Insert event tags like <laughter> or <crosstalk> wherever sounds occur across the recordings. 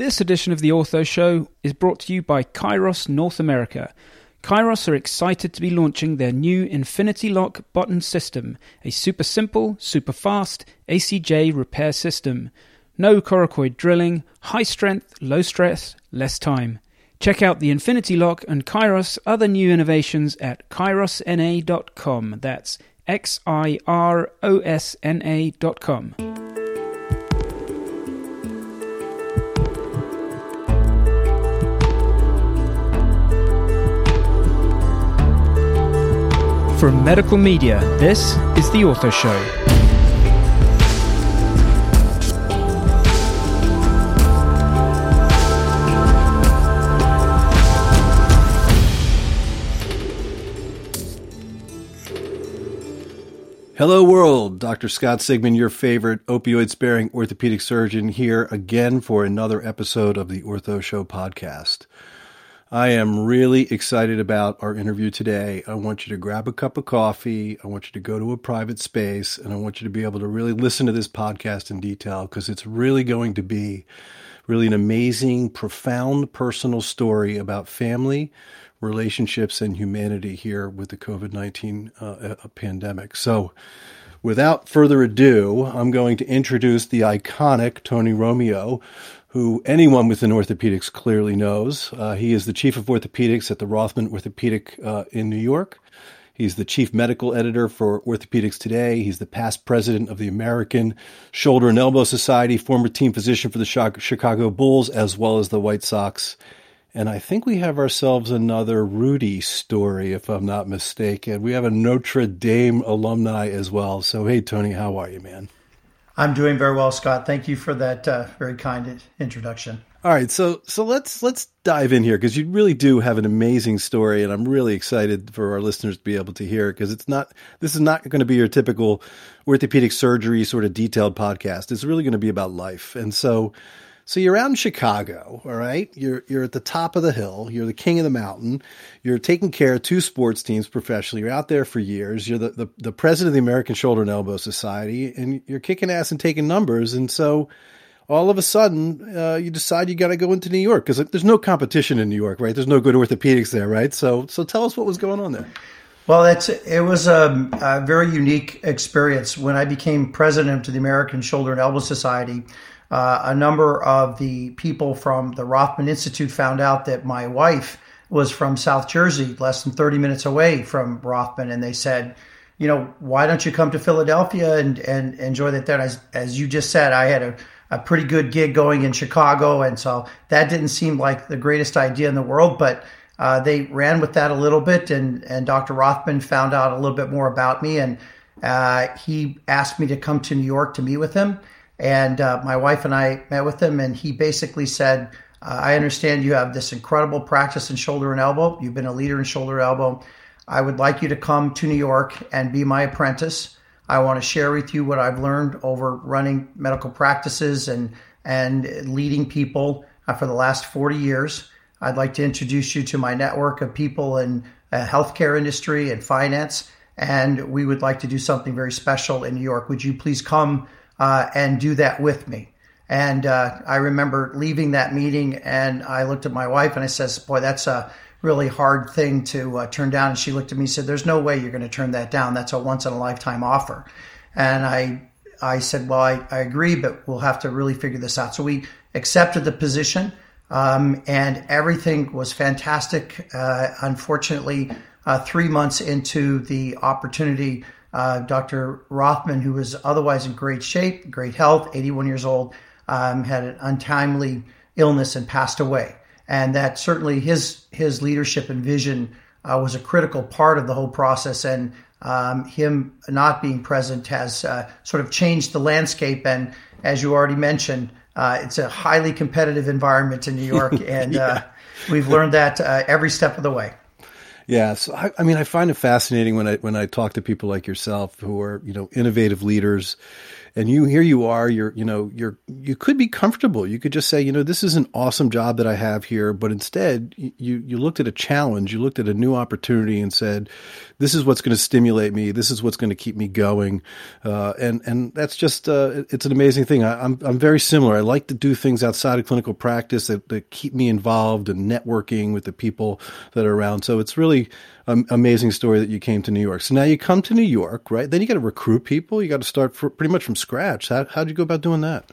This edition of the Ortho Show is brought to you by Xiros North America. Xiros are excited to be launching their new Infinity Lock button system, a super simple, super fast ACJ repair system. No coracoid drilling, high strength, low stress, less time. Check out the Infinity Lock and Xiros other new innovations at xirosna.com. That's X I R O S N A.com. From Medical Media, this is The Ortho Show. Hello, world. Dr. Scott Sigman, your favorite opioid sparing orthopedic surgeon, here again for another episode of the Ortho Show podcast. I am really excited about our interview today. I want you to grab a cup of coffee. I want you to go to a private space and I want you to be able to really listen to this podcast in detail because it's really going to be really an amazing, profound personal story about family, relationships and humanity here with the COVID 19 uh, pandemic. So, without further ado, I'm going to introduce the iconic Tony Romeo, who anyone within orthopedics clearly knows. Uh, he is the chief of orthopedics at the Rothman Orthopedic uh, in New York. He's the chief medical editor for Orthopedics Today. He's the past president of the American Shoulder and Elbow Society, former team physician for the Chicago Bulls, as well as the White Sox and I think we have ourselves another Rudy story, if I'm not mistaken. We have a Notre Dame alumni as well. So, hey, Tony, how are you, man? I'm doing very well, Scott. Thank you for that uh, very kind introduction. All right, so so let's let's dive in here because you really do have an amazing story, and I'm really excited for our listeners to be able to hear because it's not this is not going to be your typical orthopedic surgery sort of detailed podcast. It's really going to be about life, and so so you're out in Chicago, all right? You're you're at the top of the hill. You're the king of the mountain. You're taking care of two sports teams professionally. You're out there for years. You're the, the, the president of the American Shoulder and Elbow Society, and you're kicking ass and taking numbers. And so all of a sudden, uh, you decide you got to go into New York because there's no competition in New York, right? There's no good orthopedics there, right? So so tell us what was going on there. Well, it's it was a, a very unique experience when I became president of the American Shoulder and Elbow Society uh, a number of the people from the Rothman Institute found out that my wife was from South Jersey, less than 30 minutes away from Rothman, and they said, you know, why don't you come to Philadelphia and, and enjoy that there? As, as you just said, I had a, a pretty good gig going in Chicago, and so that didn't seem like the greatest idea in the world, but uh, they ran with that a little bit, and, and Dr. Rothman found out a little bit more about me, and uh, he asked me to come to New York to meet with him. And uh, my wife and I met with him, and he basically said, uh, I understand you have this incredible practice in shoulder and elbow. You've been a leader in shoulder and elbow. I would like you to come to New York and be my apprentice. I want to share with you what I've learned over running medical practices and and leading people uh, for the last 40 years. I'd like to introduce you to my network of people in uh, healthcare industry and finance, and we would like to do something very special in New York. Would you please come uh, and do that with me. And uh, I remember leaving that meeting, and I looked at my wife and I says, "Boy, that's a really hard thing to uh, turn down." And she looked at me and said, "There's no way you're going to turn that down. That's a once in a lifetime offer." And I I said, "Well, I, I agree, but we'll have to really figure this out." So we accepted the position, um, and everything was fantastic. Uh, unfortunately, uh, three months into the opportunity uh, Dr. Rothman, who was otherwise in great shape, great health, 81 years old, um, had an untimely illness and passed away. And that certainly his his leadership and vision uh, was a critical part of the whole process. And um, him not being present has uh, sort of changed the landscape. And as you already mentioned, uh, it's a highly competitive environment in New <laughs> York, and uh, we've learned that uh, every step of the way. Yeah, so I, I, mean, I find it fascinating when I when I talk to people like yourself who are you know innovative leaders and you here you are you're you know you're you could be comfortable. You could just say you know this is an awesome job that i have here but instead you you looked at a challenge you looked at a new opportunity and said this is what's going to stimulate me this is what's going to keep me going uh, and and that's just uh, it's an amazing thing. I, am I'm, I'm very similar. I like to do things outside of clinical practice that, that keep me involved and networking with the people that are around. So it's really amazing story that you came to new york so now you come to new york right then you got to recruit people you got to start for, pretty much from scratch. How how'd you go about doing that?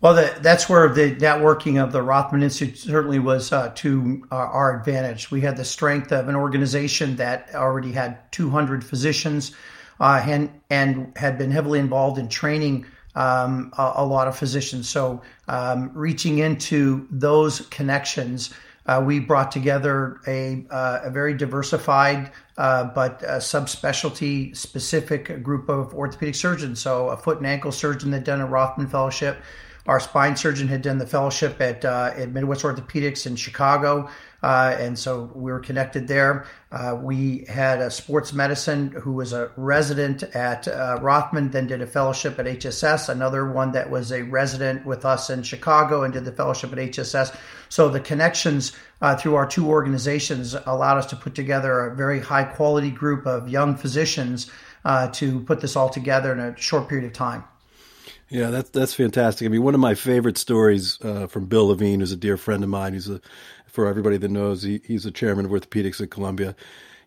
Well, the, that's where the networking of the Rothman Institute certainly was uh, to uh, our advantage. We had the strength of an organization that already had 200 physicians uh, and, and had been heavily involved in training um, a, a, lot of physicians. So, um, reaching into those connections uh, we brought together a, uh, a very diversified uh, but subspecialty specific group of orthopedic surgeons. So, a foot and ankle surgeon that done a Rothman Fellowship. Our spine surgeon had done the fellowship at, uh, at Midwest Orthopedics in Chicago. Uh, and so we were connected there. Uh, we had a sports medicine who was a resident at uh, Rothman, then did a fellowship at HSS. Another one that was a resident with us in Chicago and did the fellowship at HSS. So the connections uh, through our two organizations allowed us to put together a very high quality group of young physicians uh, to put this all together in a short period of time. Yeah, that's that's fantastic. I mean, one of my favorite stories uh, from Bill Levine, who's a dear friend of mine. He's a for everybody that knows, he, he's the chairman of orthopedics at Columbia.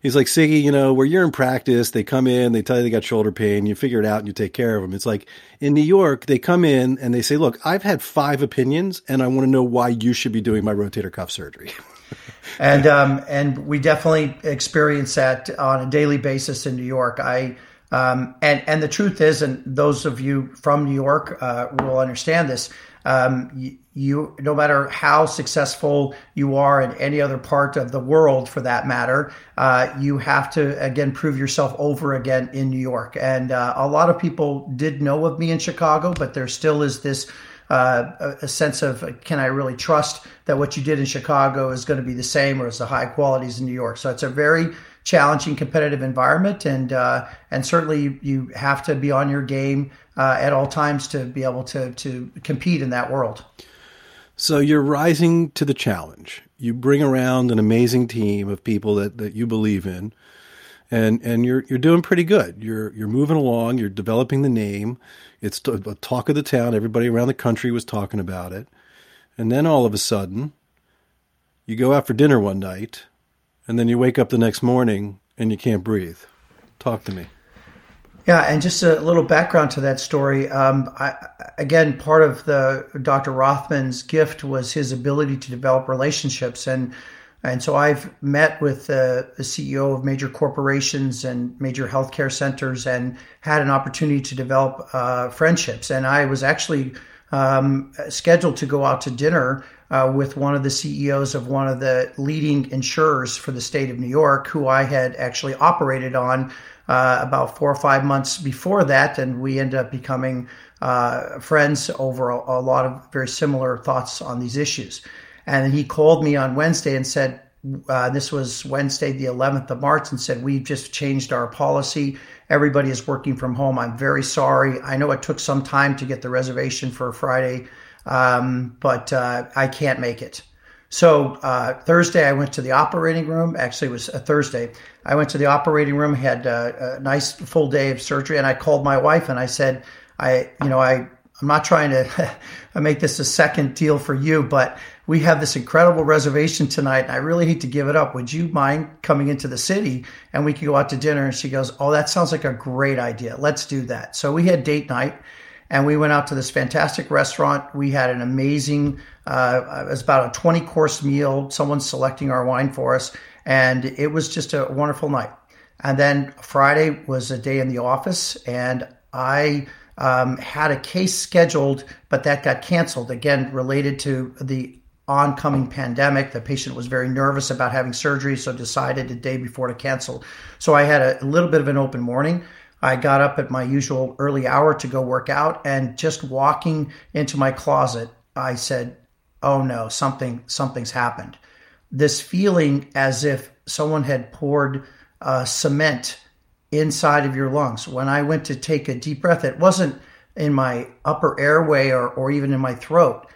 He's like, Siggy, you know, where you're in practice, they come in, they tell you they got shoulder pain, you figure it out and you take care of them. It's like in New York, they come in and they say, look, I've had five opinions and I want to know why you should be doing my rotator cuff surgery. <laughs> and, um, and we definitely experience that on a daily basis in New York. I, um, and, and the truth is, and those of you from New York uh, will understand this, um, you, you, no matter how successful you are in any other part of the world, for that matter, uh, you have to again prove yourself over again in New York. And uh, a lot of people did know of me in Chicago, but there still is this. Uh, a sense of can I really trust that what you did in Chicago is going to be the same or is the high qualities in New York? So it's a very challenging competitive environment, and uh, and certainly you have to be on your game uh, at all times to be able to to compete in that world. So you're rising to the challenge. You bring around an amazing team of people that, that you believe in, and and you're you're doing pretty good. You're you're moving along. You're developing the name. It's a talk of the town. Everybody around the country was talking about it, and then all of a sudden, you go out for dinner one night and then you wake up the next morning and you can't breathe. Talk to me. Yeah, and just a little background to that story. Um, I, again, part of the Dr. Rothman's gift was his ability to develop relationships, and and so I've met with the CEO of major corporations and major healthcare centers, and had an opportunity to develop uh, friendships. And I was actually um, scheduled to go out to dinner uh, with one of the CEOs of one of the leading insurers for the state of New York, who I had actually operated on uh, about four or five months before that, and we ended up becoming uh, friends over a, a, lot of very similar thoughts on these issues. And he called me on Wednesday and said, uh, this was Wednesday, the 11th of March, and said, We've just changed our policy. Everybody is working from home. I'm very sorry. I know it took some time to get the reservation for Friday um, but uh, I can't make it. So uh, Thursday, I went to the operating room. Actually, it was a Thursday. I went to the operating room, had a, a nice full day of surgery, and I called my wife and I said, "I, you know, I, I'm not trying to <laughs> make this a second deal for you, but we have this incredible reservation tonight, and I really hate to give it up. Would you mind coming into the city and we could go out to dinner?" And she goes, "Oh, that sounds like a great idea. Let's do that." So we had date night and we went out to this fantastic restaurant. We had an amazing, uh, it was about a 20 course meal. Someone selecting our wine for us, and it was just a wonderful night. And then Friday was a day in the office, and I um, had a case scheduled, but that got canceled again, related to the oncoming pandemic. The patient was very nervous about having surgery, so decided the day before to cancel. So I had a, a little bit of an open morning. I got up at my usual early hour to go work out and just walking into my closet, I said, "Oh no, something something's happened." This feeling as if someone had poured uh, cement inside of your lungs. When I went to take a deep breath, it wasn't in my upper airway or, or even in my throat.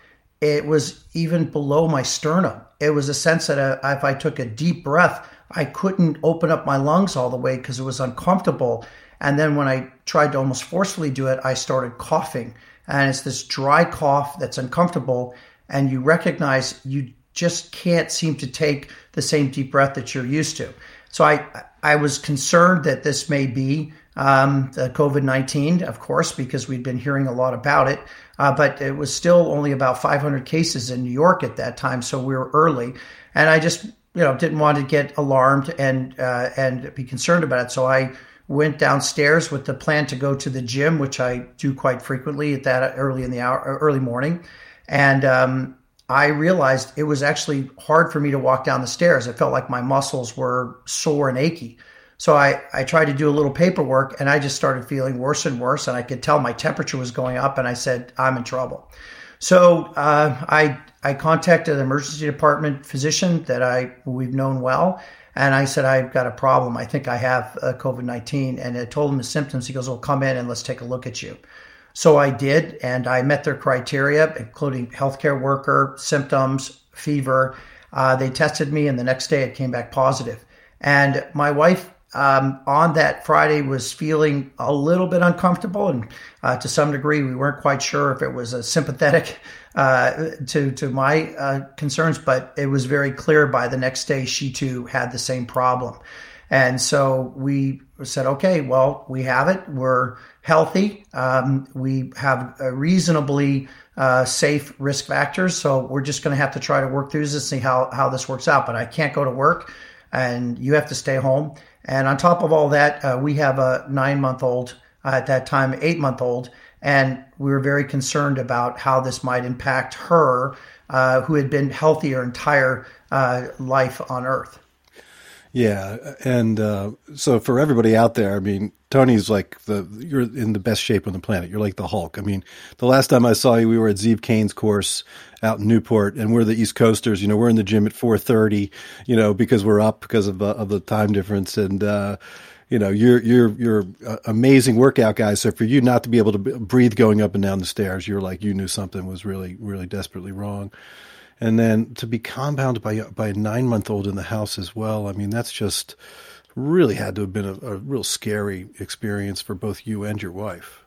It was even below my sternum. It was a sense that uh, if I took a deep breath, I couldn't open up my lungs all the way because it was uncomfortable. And then when I tried to almost forcefully do it, I started coughing. And it's this dry cough that's uncomfortable. And you recognize you just can't seem to take the same deep breath that you're used to. So I, I was concerned that this may be um, the COVID 19, of course, because we'd been hearing a lot about it. Uh, but it was still only about 500 cases in New York at that time. So we were early. And I just, you know, didn't want to get alarmed and, uh, and be concerned about it. So I went downstairs with the plan to go to the gym, which I do quite frequently at that early in the hour, early morning. And, um, I realized it was actually hard for me to walk down the stairs. It felt like my muscles were sore and achy. So I, I tried to do a little paperwork and I just started feeling worse and worse. And I could tell my temperature was going up. And I said, I'm in trouble. So uh, I, I contacted an emergency department physician that I we've known well. And I said, I've got a problem. I think I have uh, COVID 19. And I told him the symptoms. He goes, Well, come in and let's take a look at you. So I did. And I met their criteria, including healthcare worker, symptoms, fever. Uh, they tested me, and the next day it came back positive. And my wife um, on that Friday was feeling a little bit uncomfortable, and uh, to some degree, we weren't quite sure if it was a sympathetic uh, to to my uh, concerns, but it was very clear by the next day she too had the same problem, and so we said, okay, well, we have it. We're healthy. Um, we have reasonably uh, safe risk factors, so we're just going to have to try to work through this and see how how this works out. But I can't go to work, and you have to stay home and on top of all that, uh, we have a nine month old uh, at that time, eight month old, and we were very concerned about how this might impact her, uh, who had been healthy her entire uh, life on Earth. Yeah, and uh, so for everybody out there, I mean, Tony's like the you're in the best shape on the planet. You're like the Hulk. I mean, the last time I saw you, we were at Zeev Kane's course out in Newport, and we're the East Coasters. You know, we're in the gym at 4:30. You know, because we're up because of uh, of the time difference, and uh, you know, you're you're you're amazing workout guy. So for you not to be able to breathe going up and down the stairs, you're like you knew something was really really desperately wrong and then to be compounded by by a nine month old in the house as well. I mean, that's just really had to have been a, a, real scary experience for both you and your wife.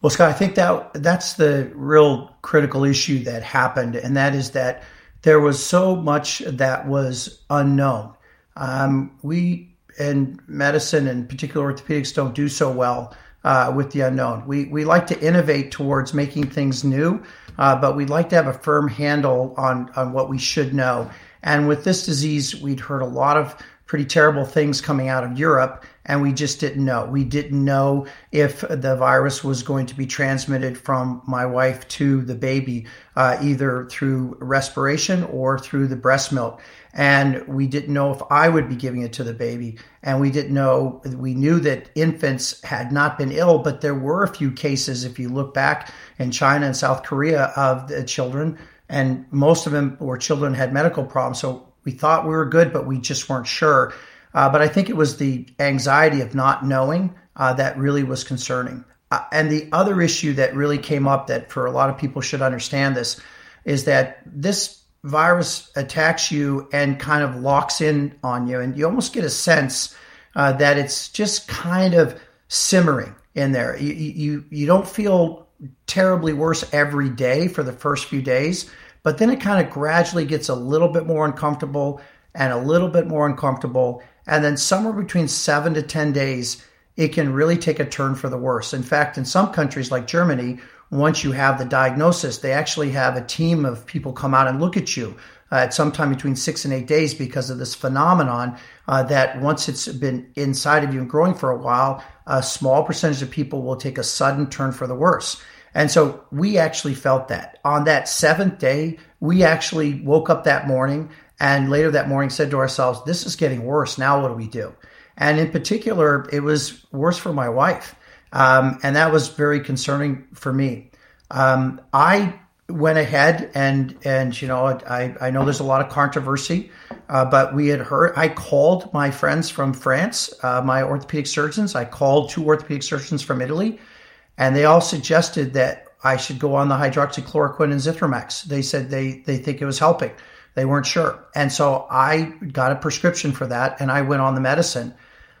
Well, Scott, I think that that's the real critical issue that happened, and that is that there was so much that was unknown. Um, we in medicine and particular orthopedics don't do so well uh, with the unknown. We we like to innovate towards making things new, uh, but we'd like to have a firm handle on on what we should know. And with this disease, we'd heard a lot of pretty terrible things coming out of Europe, and we just didn't know. We didn't know if the virus was going to be transmitted from my wife to the baby, uh, either through respiration or through the breast milk and we didn't know if I would be giving it to the baby. And we didn't know, we knew that infants had not been ill, but there were a few cases, if you look back in China and South Korea, of the children, and most of them were children had medical problems. So we thought we were good, but we just weren't sure. Uh, but I think it was the anxiety of not knowing uh, that really was concerning. Uh, and the other issue that really came up that for a lot of people should understand this is that this virus attacks you and kind of locks in on you, and you almost get a sense uh, that it's just kind of simmering in there. You, you you don't feel terribly worse every day for the first few days, but then it kind of gradually gets a little bit more uncomfortable and a little bit more uncomfortable, and then somewhere between seven to ten days, it can really take a turn for the worse. In fact, in some countries like Germany, once you have the diagnosis, they actually have a team of people come out and look at you uh, at some time between six and eight days because of this phenomenon uh, that once it's been inside of you and growing for a while, a small percentage of people will take a sudden turn for the worse. And so we actually felt that. On that seventh day, we actually woke up that morning and later that morning said to ourselves, This is getting worse. Now what do we do? And in particular, it was worse for my wife. Um, and that was very concerning for me. Um, I went ahead and and you know I I know there's a lot of controversy, uh, but we had heard. I called my friends from France, uh, my orthopedic surgeons. I called two orthopedic surgeons from Italy, and they all suggested that I should go on the hydroxychloroquine and Zithromax. They said they they think it was helping. They weren't sure, and so I got a prescription for that, and I went on the medicine.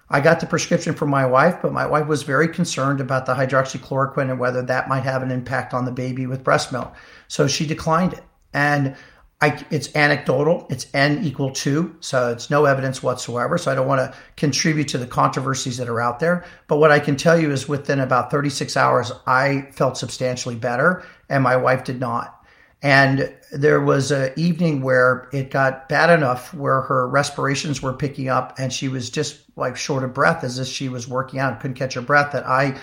I got the prescription for my wife, but my wife was very concerned about the hydroxychloroquine and whether that might have an impact on the baby with breast milk. So she declined it. And I, it's anecdotal. It's N equal two. So it's no evidence whatsoever. So I don't want to contribute to the controversies that are out there. But what I can tell you is within about 36 hours, I felt substantially better and my wife did not. And there was an evening where it got bad enough where her respirations were picking up and she was just like short of breath as if she was working out, couldn't catch her breath, that I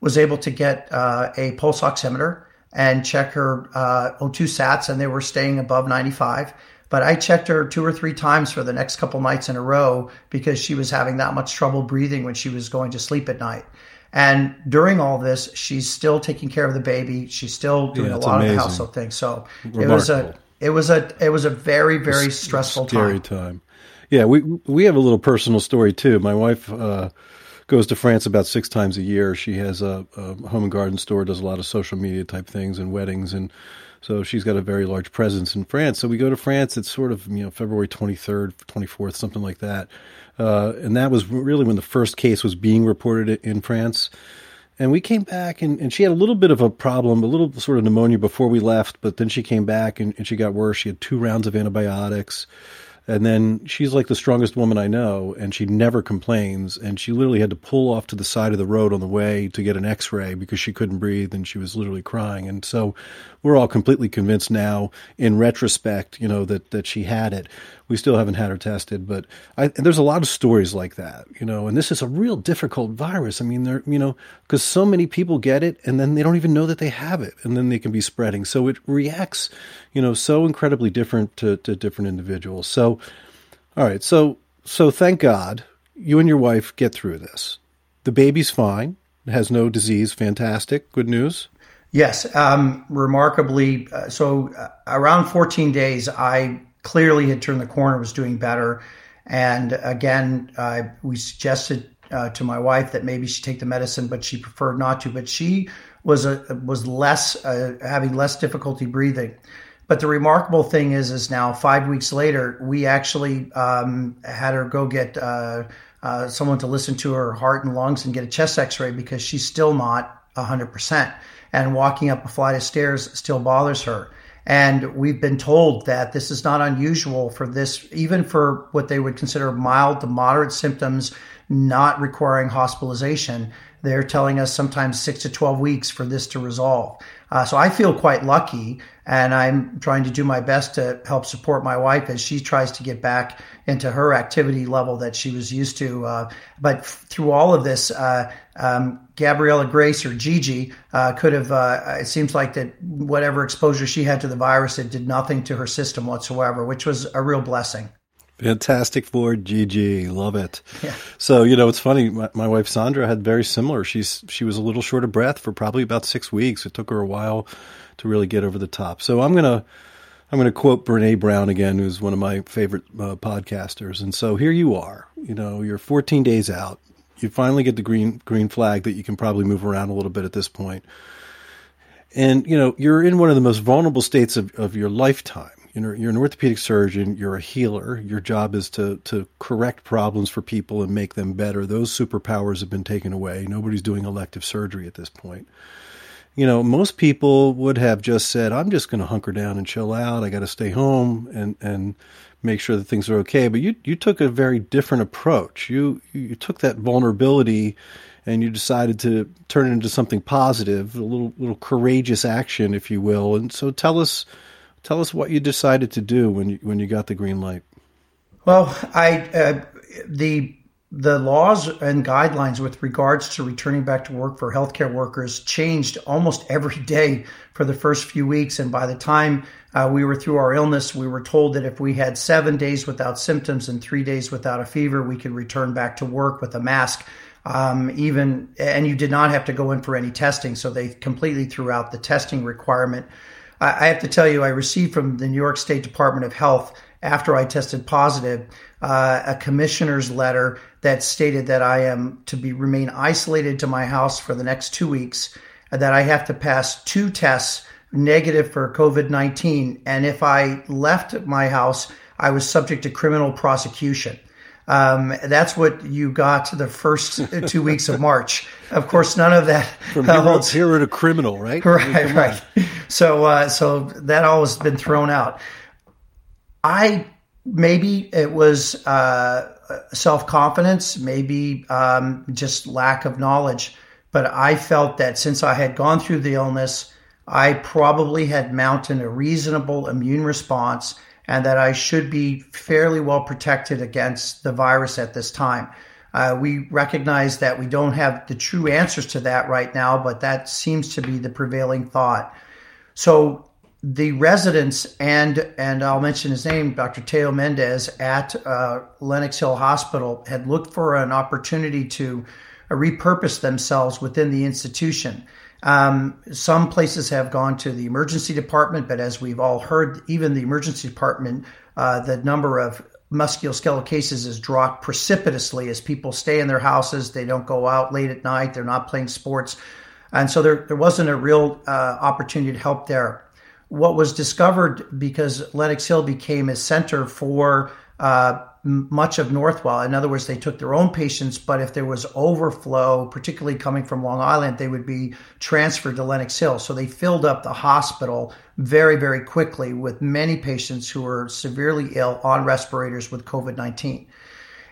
was able to get uh, a pulse oximeter and check her uh, O2 sats, and they were staying above 95. But I checked her two or three times for the next couple nights in a row because she was having that much trouble breathing when she was going to sleep at night. And during all this, she's still taking care of the baby. She's still doing yeah, a lot amazing. of the household things. So Remarkable. it was a it was a it was a very very stressful scary time. time. Yeah, we we have a little personal story too. My wife uh, goes to France about six times a year. She has a, a, home and garden store, does a lot of social media type things and weddings, and so she's got a very large presence in France. So we go to France. It's sort of you know February twenty third, twenty fourth, something like that, uh, and that was really when the first case was being reported in France. And we came back, and, and she had a little bit of a problem, a little sort of pneumonia before we left, but then she came back and, and she got worse. She had two rounds of antibiotics. And then she's like the strongest woman I know, and she never complains. And she literally had to pull off to the side of the road on the way to get an x ray because she couldn't breathe and she was literally crying. And so we're all completely convinced now, in retrospect, you know, that, that she had it. We still haven't had her tested, but I, there's a lot of stories like that, you know, and this is a real difficult virus. I mean, there, you know, because so many people get it and then they don't even know that they have it and then they can be spreading. So it reacts, you know, so incredibly different to, to different individuals. So, all right. So, so thank God you and your wife get through this. The baby's fine, has no disease. Fantastic. Good news. Yes, um, remarkably. Uh, so uh, around 14 days, I clearly had turned the corner, was doing better. And again, uh, we suggested uh, to my wife that maybe she take the medicine, but she preferred not to. But she was a, was less uh, having less difficulty breathing. But the remarkable thing is, is now five weeks later, we actually um, had her go get uh, uh, someone to listen to her heart and lungs and get a chest X-ray because she's still not hundred percent, and walking up a flight of stairs still bothers her. And we've been told that this is not unusual for this, even for what they would consider mild to moderate symptoms, not requiring hospitalization. They're telling us sometimes six to 12 weeks for this to resolve. Uh, so I feel quite lucky, and I'm trying to do my best to help support my wife as she tries to get back into her activity level that she was used to. Uh, but through all of this, uh, um, Gabriella Grace or Gigi uh, could have. Uh, it seems like that whatever exposure she had to the virus, it did nothing to her system whatsoever, which was a real blessing. Fantastic for Gigi, love it. Yeah. So you know, it's funny. My, my, wife Sandra had very similar. She's she was a little short of breath for probably about six weeks. It took her a while to really get over the top. So I'm gonna I'm gonna quote Brene Brown again, who's one of my favorite uh, podcasters. And so here you are. You know, you're 14 days out. You finally get the green green flag that you can probably move around a little bit at this point. And you know, you're in one of the most vulnerable states of, of your lifetime you're, you're an orthopedic surgeon. You're a healer. Your job is to to correct problems for people and make them better. Those superpowers have been taken away. Nobody's doing elective surgery at this point. You know, most people would have just said, "I'm just going to hunker down and chill out. I got to stay home and and make sure that things are okay." But you you took a very different approach. You you took that vulnerability and you decided to turn it into something positive, a little little courageous action, if you will. And so, tell us Tell us what you decided to do when you when you got the green light. Well, I uh, the the laws and guidelines with regards to returning back to work for healthcare workers changed almost <laughs> every day for the first few weeks. And by the time uh, we were through our illness, we were told that if we had seven days without symptoms and three days without a fever, we could return back to work with a mask. Um, even and you did not have to go in for any testing, so they completely threw out the testing requirement. I have to tell you, I received from the New York State Department of Health after I tested positive uh, a commissioner's letter that stated that I am to be remain isolated to my house for the next two weeks, and that I have to pass two tests negative for COVID 19. And if I left my house, I was subject to criminal prosecution. Um, that's what you got the first <laughs> two weeks of March. Of course, none of that from hero, holds, hero to criminal, right? <laughs> Right, right. So, uh, so that all has been thrown out. I maybe it was uh, self confidence, maybe um, just lack of knowledge, but I felt that since I had gone through the illness, I probably had mounted a reasonable immune response and that I should be fairly well protected against the virus at this time. Uh, we recognize that we don't have the true answers to that right now, but that seems to be the prevailing thought. So the residents and and I'll mention his name, Dr. Teo Mendez at uh, Lenox Hill Hospital had looked for an opportunity to uh, repurpose themselves within the institution. Um, some places have gone to the emergency department, but as we've all heard, even the emergency department, uh, the number of musculoskeletal cases has dropped precipitously as people stay in their houses. They don't go out late at night. They're not playing sports. And so there, there wasn't a real uh, opportunity to help there. What was discovered because Lenox Hill became a center for uh, much of Northwell. In other words, they took their own patients, but if there was overflow, particularly coming from Long Island, they would be transferred to Lenox Hill. So they filled up the hospital very, very quickly with many patients who were severely ill on respirators with COVID 19.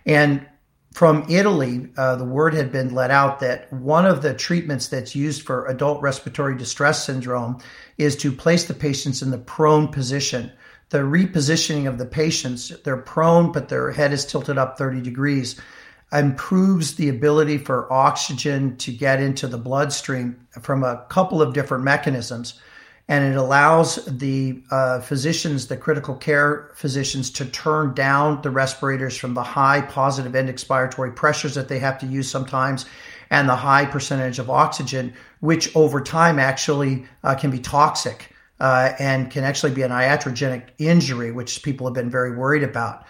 And from Italy, uh, the word had been let out that one of the treatments that's used for adult respiratory distress syndrome is to place the patients in the prone position the repositioning of the patients, they're prone, but their head is tilted up 30 degrees, improves the ability for oxygen to get into the bloodstream from a couple of different mechanisms. And it allows the uh, physicians, the critical care physicians, to turn down the respirators from the high positive end expiratory pressures that they have to use sometimes and the high percentage of oxygen, which over time actually uh, can be toxic uh, and can actually be an iatrogenic injury, which people have been very worried about.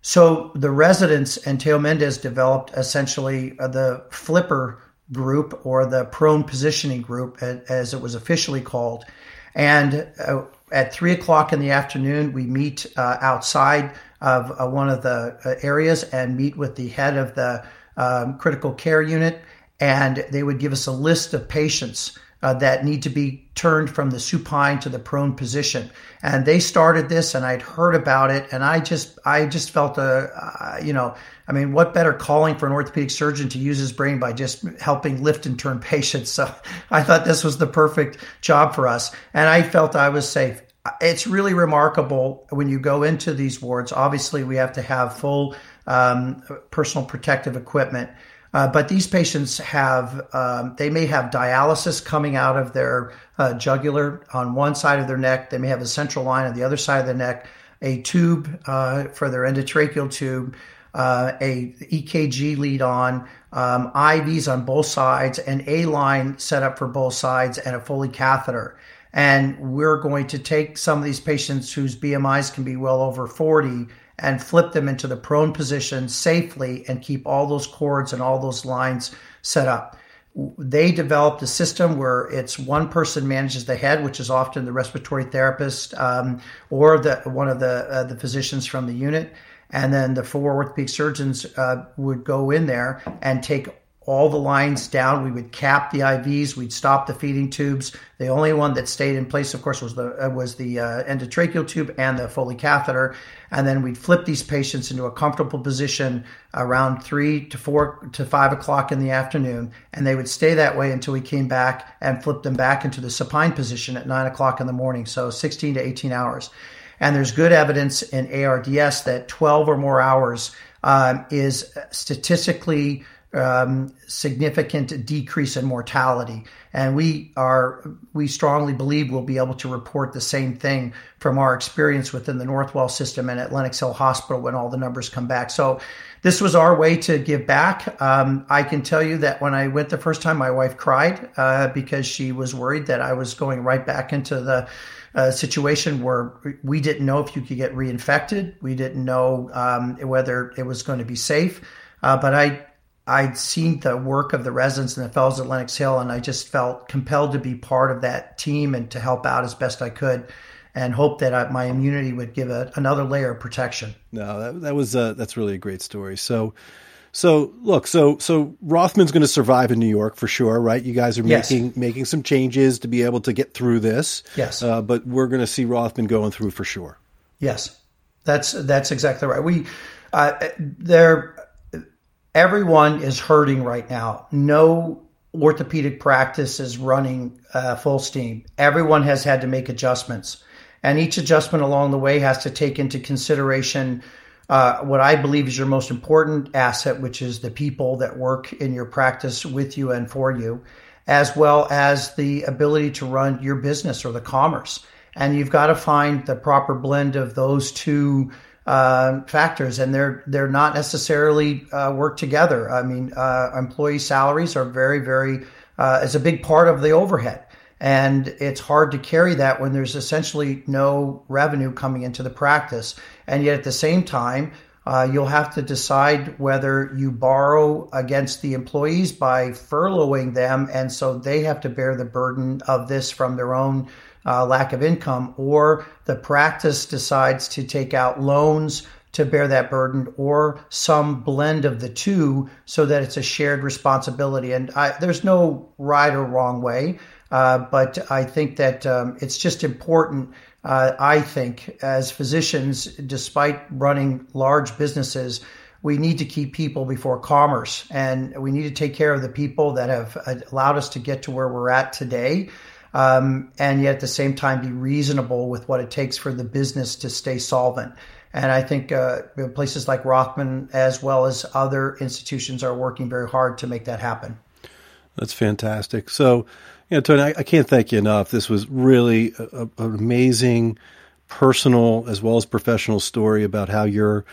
So the residents and Teo Mendez developed essentially uh, the flipper group or the prone positioning group, as it was officially called. And uh, at three o'clock in the afternoon, we meet uh, outside of uh, one of the uh, areas and meet with the head of the um, critical care unit. And they would give us a list of patients uh, that need to be turned from the supine to the prone position. And they started this, and I'd heard about it, and I just, I just felt a, uh, you know, I mean, what better calling for an orthopedic surgeon to use his brain by just helping lift and turn <laughs> patients? So I thought this was the perfect job for us, and I felt I was safe. It's really remarkable when you go into these wards. Obviously, we have to have full um, personal protective equipment. Uh, but these patients have, um, they may have dialysis coming out of their uh, jugular on one side of their neck. They may have a central line on the other side of the neck, a tube uh, for their endotracheal tube, uh, a EKG lead on, um, IVs on both sides, an A line set up for both sides, and a Foley catheter. And we're going to take some of these patients whose BMIs can be well over 40 and flip them into the prone position safely and keep all those cords and all those lines set up. They developed a system where it's one person manages the head, which is often the respiratory therapist um, or the one of the uh, the physicians from the unit, and then the four orthopedic surgeons uh, would go in there and take all the lines down. We would cap the IVs. We'd stop the feeding tubes. The only one that stayed in place, of course, was the uh, was the uh, endotracheal tube and the Foley catheter. And then we'd flip these patients into a comfortable position around three to four to five o'clock in the afternoon, and they would stay that way until we came back and flipped them back into the supine position at nine o'clock in the morning. So 16 to 18 hours. And there's good evidence in ARDS that 12 or more hours um, is statistically um, significant decrease in mortality. And we are, we strongly believe we'll be able to report the same thing from our experience within the Northwell system and at Lenox Hill Hospital when all the numbers come back. So this was our way to give back. Um, I can tell you that when I went the first time, my wife cried uh, because she was worried that I was going right back into the uh, situation where we didn't know if you could get reinfected. We didn't know um, whether it was going to be safe. Uh, but I I'd seen the work of the residents and the fellows at Lenox Hill, and I just felt compelled to be part of that team and to help out as best I could, and hope that I, my immunity would give a, another layer of protection. No, that, that was uh, that's really a great story. So, so look, so so Rothman's going to survive in New York for sure, right? You guys are Yes. making making some changes to be able to get through this. Yes. uh, but we're going to see Rothman going through for sure. Yes, that's that's exactly right. We uh, there, everyone is hurting right now. No orthopedic practice is running uh, full steam. Everyone has had to make adjustments, and each adjustment along the way has to take into consideration. Uh, what I believe is your most important asset, which is the people that work in your practice with you and for you, as well as the ability to run your business or the commerce. And you've got to find the proper blend of those two uh, factors, and they're they're not necessarily uh, work together. I mean, uh, employee salaries are very very uh, is a big part of the overhead, and it's hard to carry that when there's essentially no revenue coming into the practice, and yet at the same time. Uh, you'll have to decide whether you borrow against the employees by furloughing them, and so they have to bear the burden of this from their own uh, lack of income, or the practice decides to take out loans to bear that burden, or some blend of the two so that it's a shared responsibility. And I, there's no right or wrong way, uh, but I think that um, it's just important. Uh, I think as physicians, despite running large businesses, we need to keep people before commerce, and we need to take care of the people that have uh, allowed us to get to where we're at today um, and yet at the same time be reasonable with what it takes for the business to stay solvent. And I think uh, places like Rothman, as well as other institutions, are working very hard to make that happen. That's fantastic. So, you know, Tony, I, I can't thank you enough. This was really a, a, an amazing, personal as well as professional story about how you're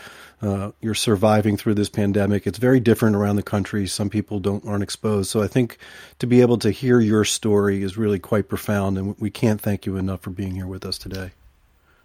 uh, you're surviving through this pandemic. It's very different around the country. Some people don't aren't exposed. So I think to be able to hear your story is really quite profound, and we can't thank you enough for being here with us today.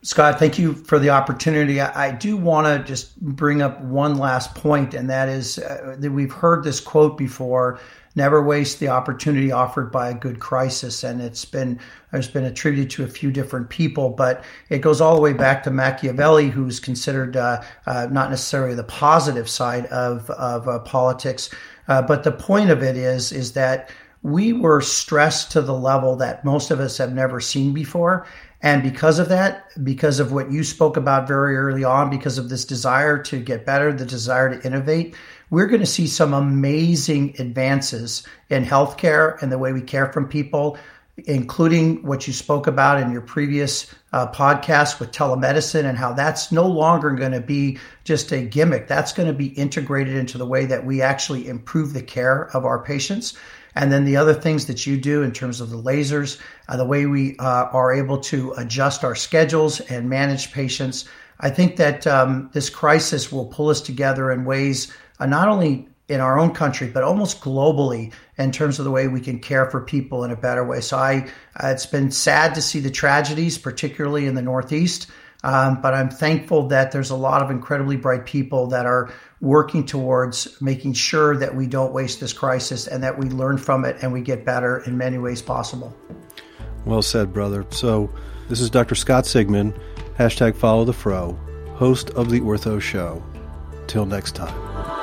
Scott, thank you for the opportunity. I, I do want to just bring up one last point, and that is uh, that we've heard this quote before never waste the opportunity offered by a good crisis and it's been it's been attributed to a few different people but it goes all the way back to machiavelli who's considered uh, uh, not necessarily the positive side of of uh, politics uh, but the point of it is is that we were stressed to the level that most of us have never seen before and because of that, because of what you spoke about very early on, because of this desire to get better, the desire to innovate, we're going to see some amazing advances in healthcare and the way we care from people, including what you spoke about in your previous uh, podcast with telemedicine and how that's no longer going to be just a gimmick. That's going to be integrated into the way that we actually improve the care of our patients. And then the other things that you do in terms of the lasers, uh, the way we uh, are able to adjust our schedules and manage patients. I think that um, this crisis will pull us together in ways uh, not only in our own country, but almost globally in terms of the way we can care for people in a better way. So I, uh, it's been sad to see the tragedies, particularly in the Northeast. Um, but I'm thankful that there's a lot of incredibly bright people that are working towards making sure that we don't waste this crisis and that we learn from it and we get better in many ways possible. Well said, brother. So, this is Dr. Scott Sigman, hashtag follow the fro, host of The Ortho Show. Till next time.